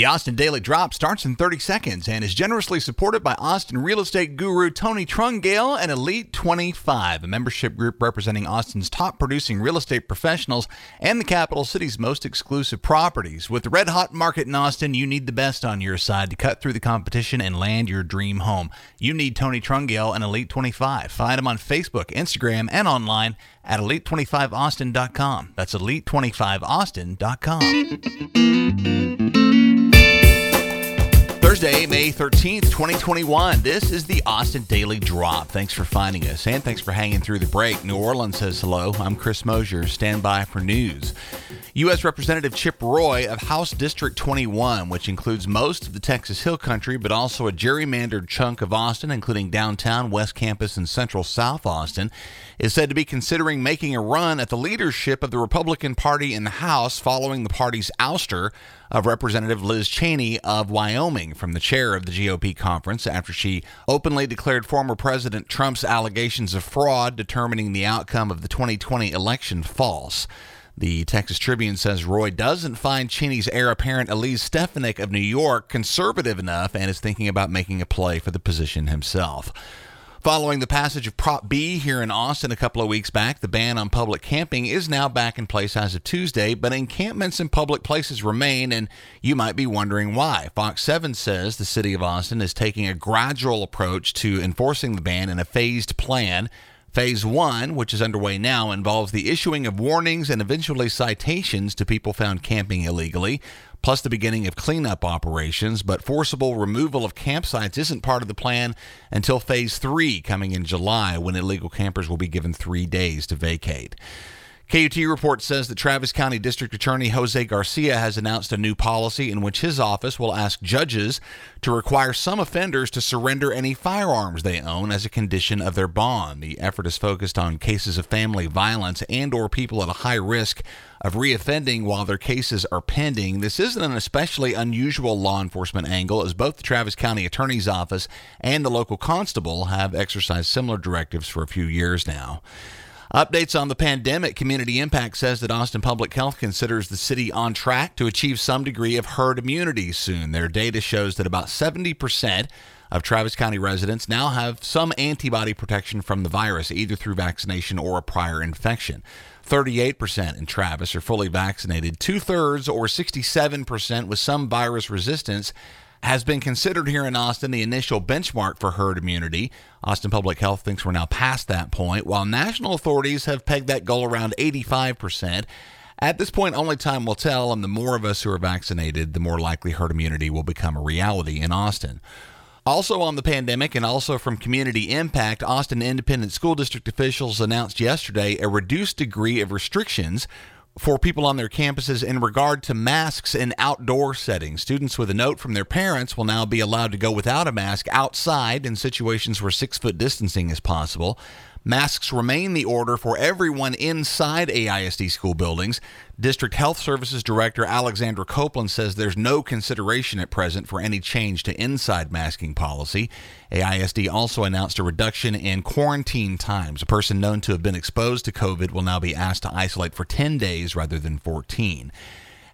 The Austin Daily Drop starts in 30 seconds and is generously supported by Austin real estate guru Tony Trungale and Elite 25, a membership group representing Austin's top producing real estate professionals and the capital city's most exclusive properties. With the red hot market in Austin, you need the best on your side to cut through the competition and land your dream home. You need Tony Trungale and Elite 25. Find him on Facebook, Instagram, and online at elite25austin.com. That's elite25austin.com. Thursday, May 13th, 2021. This is the Austin Daily Drop. Thanks for finding us and thanks for hanging through the break. New Orleans says hello. I'm Chris Mosier. Stand by for news. U.S. Representative Chip Roy of House District 21, which includes most of the Texas Hill Country, but also a gerrymandered chunk of Austin, including downtown, West Campus, and central South Austin, is said to be considering making a run at the leadership of the Republican Party in the House following the party's ouster of Representative Liz Cheney of Wyoming from the chair of the GOP conference after she openly declared former President Trump's allegations of fraud determining the outcome of the 2020 election false. The Texas Tribune says Roy doesn't find Cheney's heir apparent Elise Stefanik of New York conservative enough and is thinking about making a play for the position himself. Following the passage of Prop B here in Austin a couple of weeks back, the ban on public camping is now back in place as of Tuesday, but encampments in public places remain, and you might be wondering why. Fox 7 says the city of Austin is taking a gradual approach to enforcing the ban in a phased plan Phase one, which is underway now, involves the issuing of warnings and eventually citations to people found camping illegally, plus the beginning of cleanup operations. But forcible removal of campsites isn't part of the plan until phase three, coming in July, when illegal campers will be given three days to vacate. KUT report says that Travis County District Attorney Jose Garcia has announced a new policy in which his office will ask judges to require some offenders to surrender any firearms they own as a condition of their bond. The effort is focused on cases of family violence and or people at a high risk of reoffending while their cases are pending. This isn't an especially unusual law enforcement angle as both the Travis County Attorney's Office and the local constable have exercised similar directives for a few years now. Updates on the pandemic. Community Impact says that Austin Public Health considers the city on track to achieve some degree of herd immunity soon. Their data shows that about 70% of Travis County residents now have some antibody protection from the virus, either through vaccination or a prior infection. 38% in Travis are fully vaccinated, two thirds or 67% with some virus resistance has been considered here in Austin the initial benchmark for herd immunity. Austin Public Health thinks we're now past that point, while national authorities have pegged that goal around 85%. At this point, only time will tell, and the more of us who are vaccinated, the more likely herd immunity will become a reality in Austin. Also on the pandemic and also from community impact, Austin Independent School District officials announced yesterday a reduced degree of restrictions for people on their campuses in regard to masks in outdoor settings. Students with a note from their parents will now be allowed to go without a mask outside in situations where six foot distancing is possible. Masks remain the order for everyone inside AISD school buildings. District Health Services Director Alexandra Copeland says there's no consideration at present for any change to inside masking policy. AISD also announced a reduction in quarantine times. A person known to have been exposed to COVID will now be asked to isolate for 10 days rather than 14.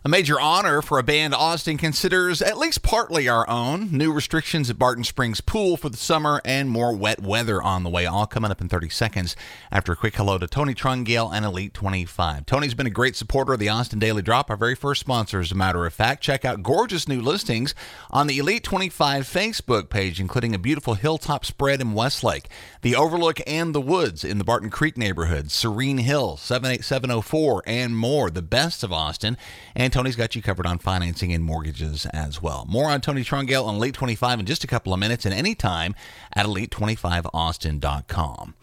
A major honor for a band Austin considers at least partly our own. New restrictions at Barton Springs Pool for the summer and more wet weather on the way, all coming up in 30 seconds after a quick hello to Tony Trungale and Elite 25. Tony's been a great supporter of the Austin Daily Drop, our very first sponsor, as a matter of fact. Check out gorgeous new listings on the Elite 25 Facebook page, including a beautiful hilltop spread in Westlake, the Overlook and the Woods in the Barton Creek neighborhood, Serene Hill, 78704, and more. The best of Austin. And Tony's got you covered on financing and mortgages as well. More on Tony Trungale on Elite 25 in just a couple of minutes and anytime at elite25austin.com.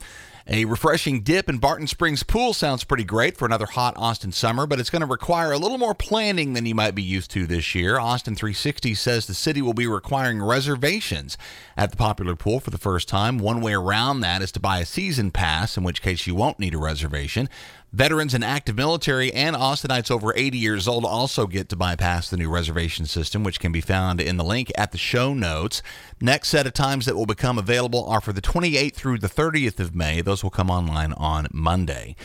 A refreshing dip in Barton Springs Pool sounds pretty great for another hot Austin summer, but it's going to require a little more planning than you might be used to this year. Austin 360 says the city will be requiring reservations at the popular pool for the first time. One way around that is to buy a season pass, in which case you won't need a reservation. Veterans and active military and Austinites over 80 years old also get to bypass the new reservation system, which can be found in the link at the show notes. Next set of times that will become available are for the 28th through the 30th of May. Those will come online on Monday.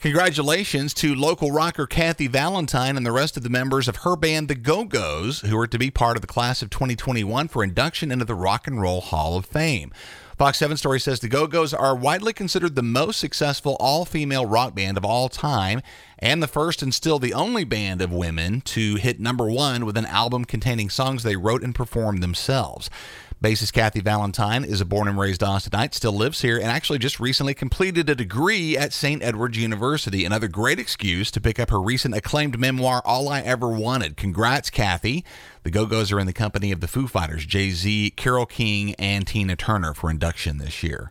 Congratulations to local rocker Kathy Valentine and the rest of the members of her band, The Go Go's, who are to be part of the class of 2021 for induction into the Rock and Roll Hall of Fame. Fox 7 Story says the Go Go's are widely considered the most successful all female rock band of all time and the first and still the only band of women to hit number one with an album containing songs they wrote and performed themselves. Bassist Kathy Valentine is a born and raised Austinite, still lives here, and actually just recently completed a degree at St. Edward's University. Another great excuse to pick up her recent acclaimed memoir, All I Ever Wanted. Congrats, Kathy. The Go Go's are in the company of the Foo Fighters, Jay Z, Carole King, and Tina Turner for induction this year.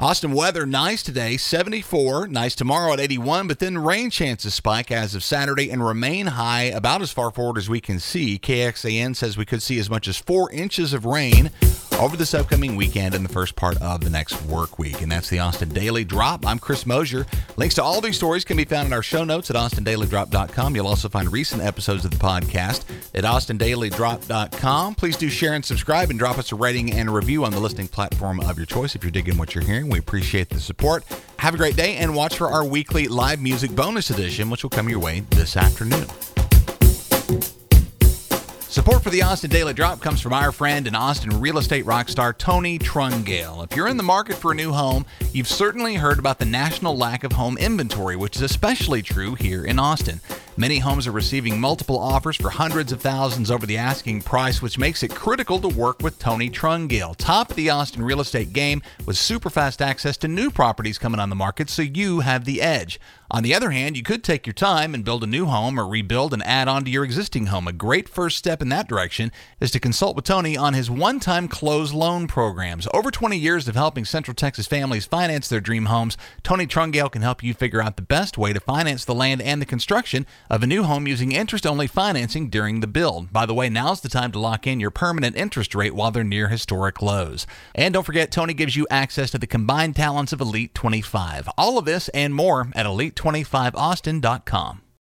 Austin weather nice today, 74. Nice tomorrow at 81, but then rain chances spike as of Saturday and remain high about as far forward as we can see. KXAN says we could see as much as four inches of rain over this upcoming weekend and the first part of the next work week. And that's the Austin Daily Drop. I'm Chris Mosier. Links to all these stories can be found in our show notes at austindailydrop.com. You'll also find recent episodes of the podcast at austindailydrop.com. Please do share and subscribe and drop us a rating and a review on the listening platform of your choice if you're digging what you're hearing. We appreciate the support. Have a great day and watch for our weekly live music bonus edition, which will come your way this afternoon. Support for the Austin Daily Drop comes from our friend and Austin real estate rock star Tony Trungale. If you're in the market for a new home, you've certainly heard about the national lack of home inventory, which is especially true here in Austin. Many homes are receiving multiple offers for hundreds of thousands over the asking price, which makes it critical to work with Tony Trungale, top of the Austin real estate game with super fast access to new properties coming on the market, so you have the edge. On the other hand, you could take your time and build a new home or rebuild and add on to your existing home. A great first step in that direction is to consult with Tony on his one time closed loan programs. Over 20 years of helping Central Texas families finance their dream homes, Tony Trungale can help you figure out the best way to finance the land and the construction of a new home using interest only financing during the build. By the way, now's the time to lock in your permanent interest rate while they're near historic lows. And don't forget, Tony gives you access to the combined talents of Elite 25. All of this and more at Elite 25austin.com.